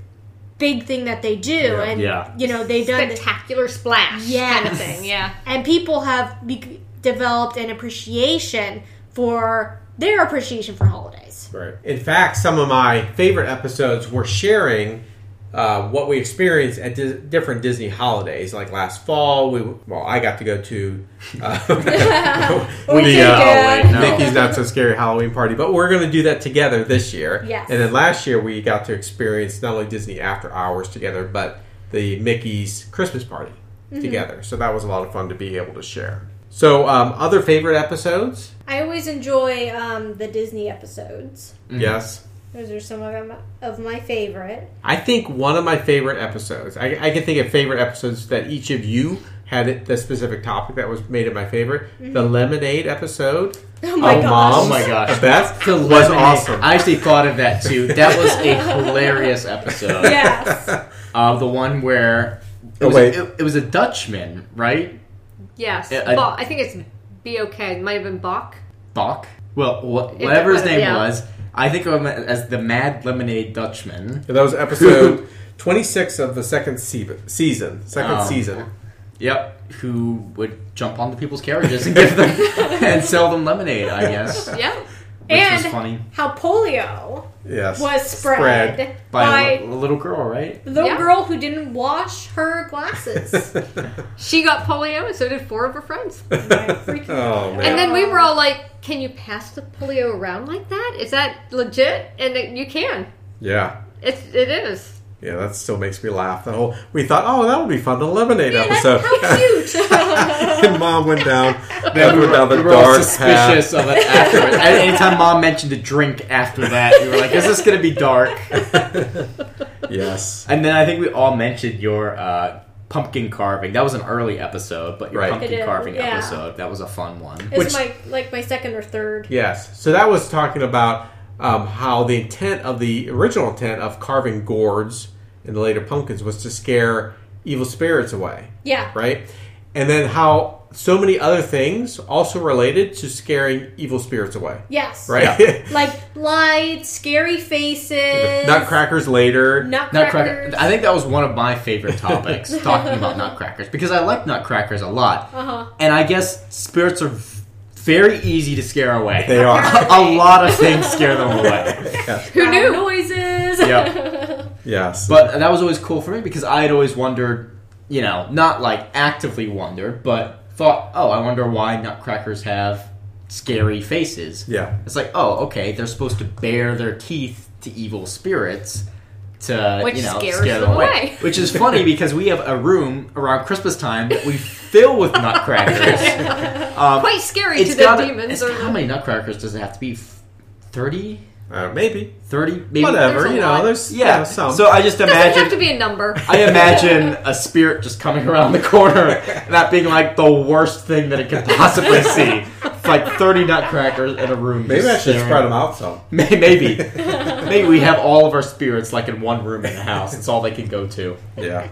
big thing that they do. Yeah. and, Yeah. you know, they've done this. Spectacular splash kind of thing. Yeah. And people have be- developed an appreciation for their appreciation for holidays. Right. In fact, some of my favorite episodes were sharing uh, what we experienced at di- different Disney holidays. Like last fall, we well, I got to go to uh, We the did, uh, Dad. no. Mickey's Not So Scary Halloween party. But we're going to do that together this year. Yes. And then last year we got to experience not only Disney After Hours together, but the Mickey's Christmas party Mm-hmm. together. So that was a lot of fun to be able to share. So, um, other favorite episodes? I always enjoy um, the Disney episodes. Yes. Those are some of them of my favorite. I think one of my favorite episodes. I, I can think of favorite episodes that each of you had it- the specific topic that was made it my favorite. The lemonade episode. Oh my of gosh. Moms. Oh my gosh. Beth The was lemonade- awesome. I actually thought of that too. That was a hilarious episode. Yes. Uh, the one where it Oh, was, wait. It, it was a Dutchman, right? Yes. Yeah, I- Bach. I think it's B O K. It might have been Bach. Bach. Well, wha- If whatever his name yeah. was, I think of him as the Mad Lemonade Dutchman. That was episode 26 of the second se- season. Second Oh. season. Yep, who would jump onto people's carriages and give them and sell them lemonade? I guess, which Yeah. was And funny how polio Yes. was spread, by, by, a, little girl, right? the Yeah. girl who didn't wash her glasses. She got polio, and so did four of her friends. My freaking Oh, man. And then we were all like, "Can you pass the polio around like that? Is that legit?" And it, you can. Yeah. It's it is. Yeah, that still makes me laugh. The whole we thought, oh, that would be fun. The lemonade Yeah, episode. how cute! and mom went down, then we went down the we were all dark suspicious path. of it afterwards. And anytime mom mentioned a drink after that, we were like, "Is this going to be dark?" Yes. And then I think we all mentioned your uh, pumpkin carving. That was an early episode, but your Right. pumpkin It is, carving yeah. episode that was a fun one. it's Which- my like my second or third. Yes. So that was talking about um, how the intent of the original intent of carving gourds in the later pumpkins was to scare evil spirits away, Yeah, right? And then how so many other things also related to scaring evil spirits away, yes, right? Like lights, scary faces, Nutcrackers later. nutcrackers. Nutcracker. I think that was one of my favorite topics, talking about nutcrackers, because I like nutcrackers a lot. Uh-huh. And I guess spirits are v- very easy to scare away. They are. a lot of things scare them away. yes. Who knew? noises? Yep. yes. But that was always cool for me because I had always wondered, you know, not like actively wondered, but thought, oh, I wonder why nutcrackers have scary faces. yeah. It's like, oh, okay, they're supposed to bare their teeth to evil spirits to Which you know scares scare them them away. away. Which is funny because we have a room around Christmas time that we fill with nutcrackers. Um, Quite scary it's to the gotta- demons. it's- Or how many nutcrackers does it have to be? 30? Uh, maybe. 30? Maybe Whatever. You know, lot. there's Yeah. some. So I just doesn't have to imagine be a number. I imagine a spirit just coming around the corner that being like the worst thing that it could possibly see. It's like 30 nutcrackers in a room. maybe I should spread them out some. Maybe. Maybe we have all of our spirits like in one room in the house. It's all they can go to. Yeah.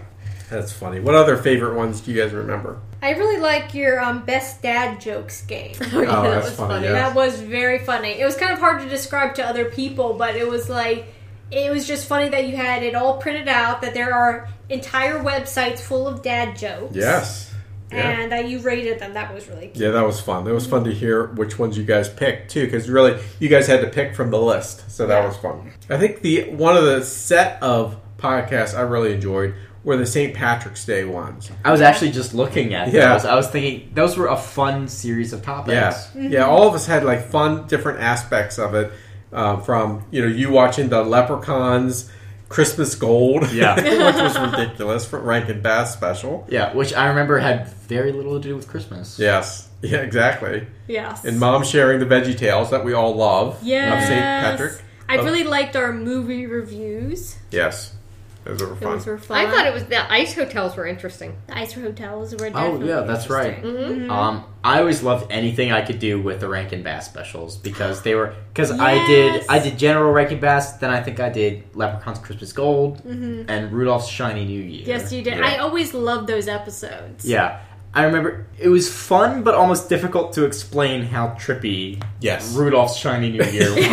That's funny. What other favorite ones do you guys remember? I really like your um, best dad jokes game. Oh, yeah, that that's was funny, funny. yeah. That was very funny. It was kind of hard to describe to other people, but it was like it was just funny that you had it all printed out. That there are entire websites full of dad jokes. Yes. Yeah. and that you rated them. That was really cute. Yeah, that was fun. It was fun to hear which ones you guys picked too, because really you guys had to pick from the list, so that Yeah. was fun. I think the one of the set of podcasts I really enjoyed were the St. Patrick's Day ones. I was actually just looking at Yeah. those. I was thinking those were a fun series of topics. Yeah, yeah. All of us had like fun, different aspects of it. Um, from you know you watching the Leprechauns, Christmas Gold, Yeah. which was ridiculous from Rankin Bass special. Yeah, which I remember had very little to do with Christmas. Yes, yeah, exactly. Yes. And mom sharing the Veggie Tales that we all love yes. of St. Patrick. I really liked our movie reviews. Yes, those were fun. Those were fun. I thought it was the ice hotels were interesting. the ice hotels were. Interesting. Oh, Definitely yeah, that's right. interesting. Mm-hmm. Um, I always loved anything I could do with the Rankin Bass specials because they were because I did Yes. I did General Rankin Bass, then I think I did Leprechaun's Christmas Gold and Rudolph's Shiny New Year. Yes, you did. Yeah. I always loved those episodes. Yeah, I remember it was fun but almost difficult to explain how trippy Yes. Rudolph's Shiny New Year was.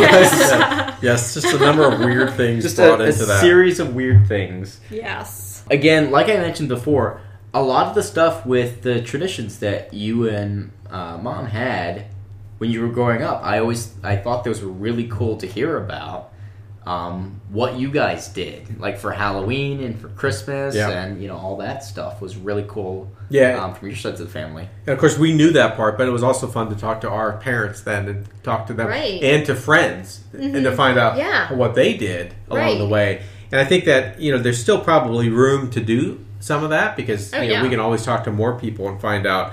yes, just a number of weird things Just brought a, a into that. series of weird things. Yes. again, like I mentioned before, a lot of the stuff with the traditions that you and uh, mom had when you were growing up, I always I thought those were really cool to hear about. Um, what you guys did, like for Halloween and for Christmas, Yeah. and you know all that stuff was really cool. Yeah. um, from your side of the family. And of course, we knew that part, but it was also fun to talk to our parents then and talk to them Right. and to friends and to find out Yeah. what they did along Right. the way. And I think that you know there's still probably room to do some of that because Oh, you know, yeah. we can always talk to more people and find out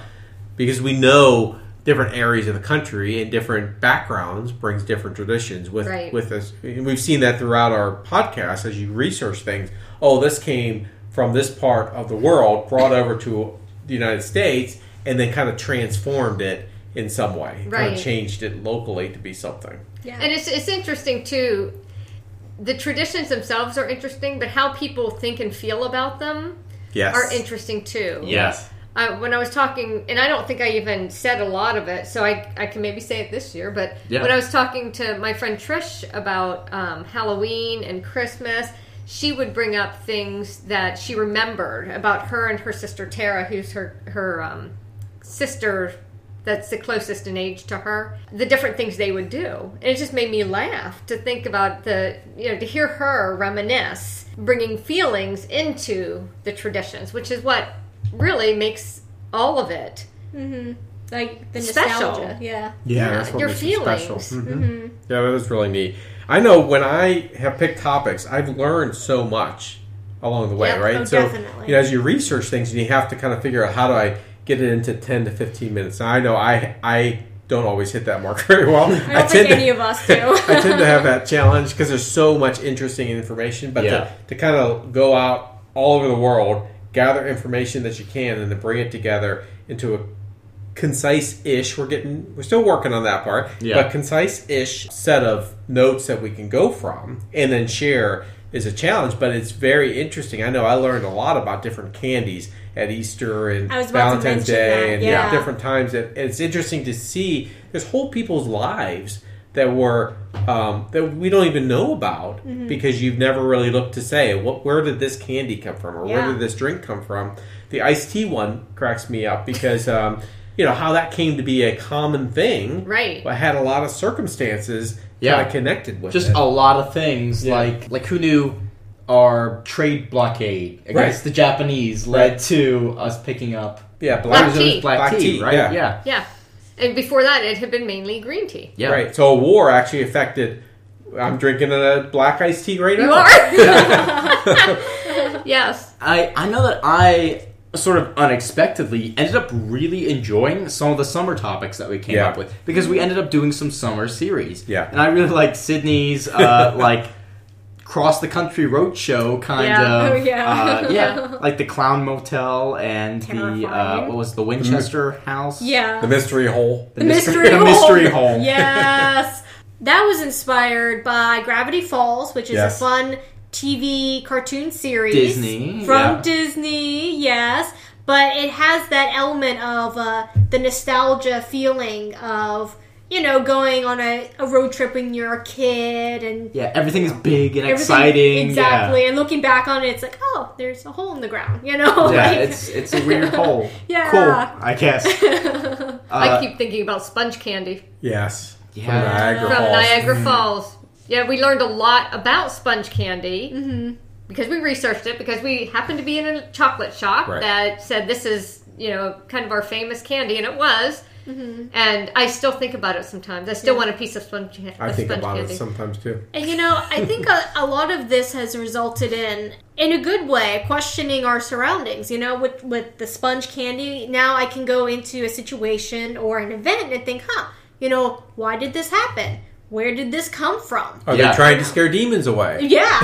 because we know different areas of the country and different backgrounds brings different traditions with Right. with us. And we've seen that throughout our podcast as you research things. Oh, this came from this part of the world, brought over to the United States, and then kind of transformed it in some way. Kind of changed it locally to be something. Yeah. And it's it's interesting too. The traditions themselves are interesting, but how people think and feel about them Yes. are interesting too. Yes. I, when I was talking, and I don't think I even said a lot of it, so I, I can maybe say it this year. But Yeah. when I was talking to my friend Trish about um, Halloween and Christmas, she would bring up things that she remembered about her and her sister Tara, who's her her um, sister that's the closest in age to her the different things they would do and it just made me laugh to think about the you know to hear her reminisce bringing feelings into the traditions which is what really makes all of it mm-hmm. Like the Special. nostalgia. Yeah. Yeah, Yeah, that's what your makes it special. feelings. Mhm. Yeah, that was really neat. I know when I have picked topics, I've learned so much along the way, Yeah, right? oh, so, definitely. you know, as you research things, and you have to kind of figure out how do I get it into ten to fifteen minutes. Now, I know I I don't always hit that mark very well. I don't think any of us do. I tend to have that challenge because there's so much interesting information. But Yeah. to, to kind of go out all over the world, gather information that you can, and then bring it together into a concise-ish. We're getting, we're still working on that part, Yeah. but concise-ish set of notes that we can go from and then share is a challenge. But it's very interesting. I know I learned a lot about different candies at Easter and I was about to Valentine's Day that, and yeah. different times. And it's interesting to see there's whole people's lives that were um, that we don't even know about Mm-hmm. because you've never really looked to say what where did this candy come from or where did this drink come from. The iced tea one cracks me up because um, you know how that came to be a common thing. Right. but had a lot of circumstances Yeah. kind of connected with Just it. a lot of things Yeah. like like who knew our trade blockade against Right. the Japanese led Right. to us picking up yeah, Black black, tea. black, Black tea, tea, right? yeah. yeah. yeah and before that it had been mainly green tea Yeah. Right. So a war actually affected. I'm drinking a black iced tea right now. you are yes I I know that I sort of unexpectedly ended up really enjoying some of the summer topics that we came Yeah. up with because we ended up doing some summer series. Yeah. And I really liked Sydney's uh, like cross the country road show kind Yeah. of Oh, yeah. uh, yeah like the clown motel and the uh, what was it, the Winchester house yeah. The mystery hole. The mystery the hole. mystery hole Yes. that was inspired by Gravity Falls, which is Yes. a fun TV cartoon series. Disney, From yeah. Disney, yes. But it has that element of uh, the nostalgia feeling of, you know, going on a, a road trip when you're a kid and yeah everything is big and exciting Exactly. And looking back on it, it's like, oh, there's a hole in the ground, you know? yeah, yeah Like- it's it's a weird hole Yeah. cool I guess i Uh, keep thinking about sponge candy Yes. Yeah. From Niagara from Falls. Niagara Falls. Yeah, we learned a lot about sponge candy Mm-hmm. because we researched it because we happened to be in a chocolate shop Right. that said this is you know kind of our famous candy, and it was. Mm-hmm. And I still think about it sometimes. I still want a piece of sponge, I of think sponge about candy. it sometimes too. And you know, I think a, a lot of this has resulted in, in a good way, questioning our surroundings. You know, with with the sponge candy, now I can go into a situation or an event and think, huh, you know, why did this happen? Where did this come from? Are Yeah. they trying to scare demons away? Yeah,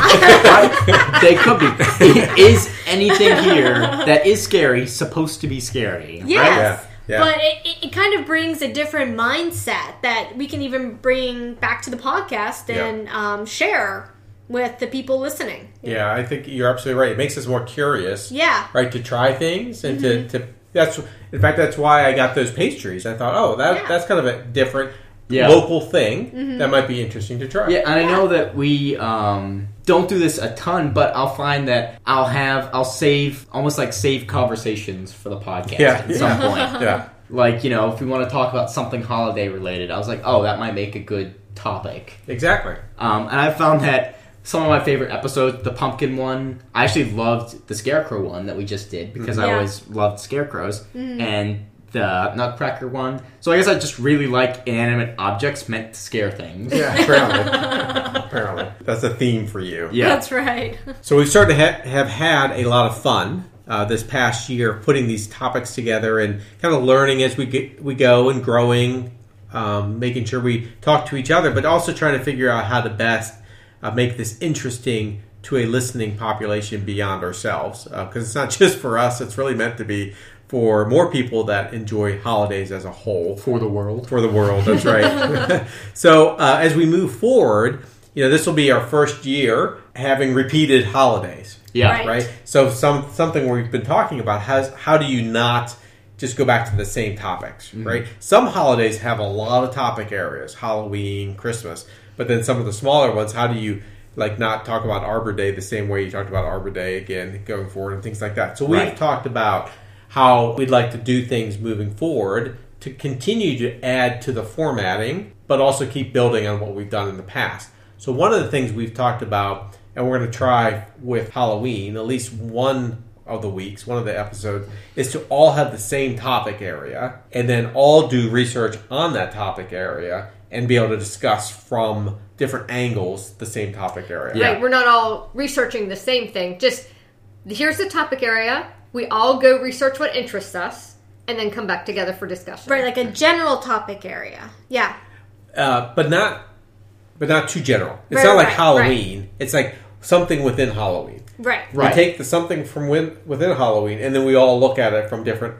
they could be. Is anything here that is scary supposed to be scary? yes. Right? Yeah, yeah. But it, it, it kind of brings a different mindset that we can even bring back to the podcast Yeah. and um, share with the people listening. Yeah, I think you're absolutely right. It makes us more curious, Yeah. right, to try things and Mm-hmm. to, to that's in fact that's why I got those pastries. I thought, oh, that Yeah. that's kind of a different Yeah. local thing Mm-hmm. that might be interesting to try. Yeah, and I know that we um, don't do this a ton, but I'll find that I'll have I'll save almost like save conversations for the podcast Yeah, at some point. yeah. Like you know, if we want to talk about something holiday related, I was like, oh, that might make a good topic. Exactly. Um, and I found that some of my favorite episodes, the pumpkin one, I actually loved the scarecrow one that we just did because I Yeah. always loved scarecrows, and the nutcracker one. So I guess I just really like inanimate objects meant to scare things. Yeah, apparently. apparently. That's a theme for you. Yeah. That's right. So we've started to ha- have had a lot of fun uh, this past year putting these topics together and kind of learning as we get, we go and growing, um, making sure we talk to each other, but also trying to figure out how to best uh, make this interesting to a listening population beyond ourselves. Because it's not just for us; it's really meant to be for more people that enjoy holidays as a whole for the world. for the world. That's right. so uh, as we move forward, you know, this will be our first year having repeated holidays. Yeah. Right. right? So some something we've been talking about has how do you not just go back to the same topics, mm-hmm. right? Some holidays have a lot of topic areas, Halloween, Christmas, but then some of the smaller ones, how do you like not talk about Arbor Day the same way you talked about Arbor Day again going forward and things like that. So we've Right. talked about how we'd like to do things moving forward to continue to add to the formatting, but also keep building on what we've done in the past. So one of the things we've talked about, and we're going to try with Halloween, at least one of the weeks, one of the episodes, is to all have the same topic area, and then all do research on that topic area, and be able to discuss from different angles the same topic area. Yeah. Right, we're not all researching the same thing. Just here's the topic area. We all go research what interests us, and then come back together for discussion. Right, like a general topic area. Yeah. uh, but not but not too general. It's Right, not like right, Halloween. It's like something within Halloween. Right. Right. We take the something from win, within Halloween, and then we all look at it from different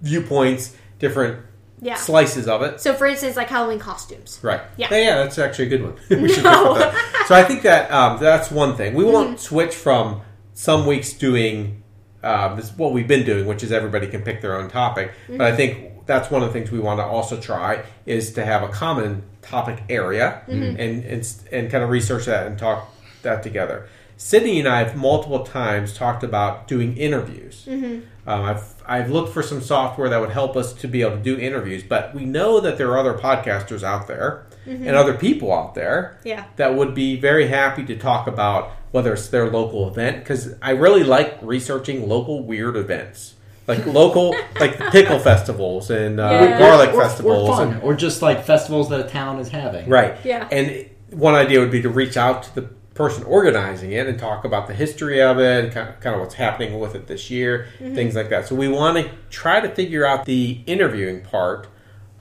viewpoints, different Yeah. slices of it. So, for instance, like Halloween costumes. Right. Yeah. yeah, that's actually a good one. we should No. talk about that. So I think that um, that's one thing. We won't switch from some weeks doing uh, this what we've been doing, which is everybody can pick their own topic. But I think that's one of the things we want to also try is to have a common topic area mm-hmm. and, and and kind of research that and talk that together. Sydney and I have multiple times talked about doing interviews. Mm-hmm. Um, I've I've looked for some software that would help us to be able to do interviews, but we know that there are other podcasters out there mm-hmm. and other people out there Yeah. that would be very happy to talk about whether it's their local event because I really like researching local weird events. Like local, like pickle festivals and uh, Yeah. garlic or, festivals, or fun, and- or just like festivals that a town is having. Right. Yeah. And one idea would be to reach out to the person organizing it and talk about the history of it and kind of, kind of what's happening with it this year, things like that. So we want to try to figure out the interviewing part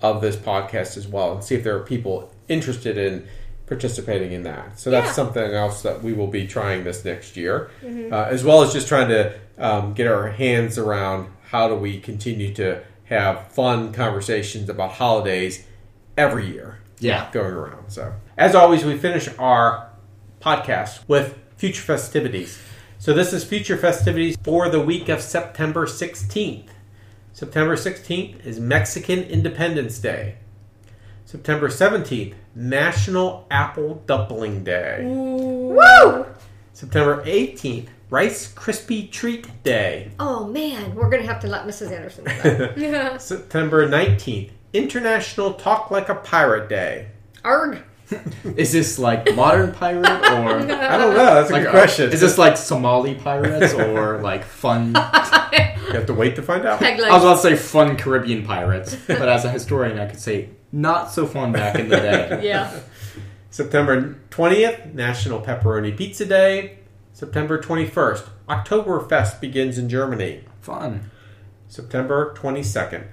of this podcast as well and see if there are people interested in participating in that. So that's Yeah. something else that we will be trying this next year, uh, as well as just trying to um, get our hands around how do we continue to have fun conversations about holidays every year Yeah. going around. So, as always, we finish our podcast with future festivities. So, this is future festivities for the week of September 16th. September 16th is Mexican Independence Day. September 17th, National Apple Dumpling Day. Woo! September 18th, Rice Krispie Treat Day. Oh man, we're gonna have to let Mrs. Anderson know that. Yeah. September 19th, International Talk Like a Pirate Day. Arg! Is this like modern pirate or I don't know. That's a like good uh, question. Is this like Somali pirates or like fun? You have to wait to find out. I was legs. about to say fun Caribbean pirates, but as a historian, I could say not so fun back in the day. Yeah. September 20th, National Pepperoni Pizza Day. September 21st, Oktoberfest begins in Germany. Fun, September 22nd,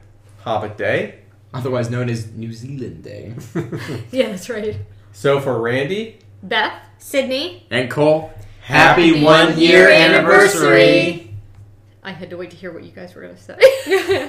Hobbit Day. otherwise known as New Zealand Day. Yeah, that's right. So for Randy, Beth, Sydney. And Cole, Happy happy one one year year anniversary. I had to wait to hear what you guys were gonna say.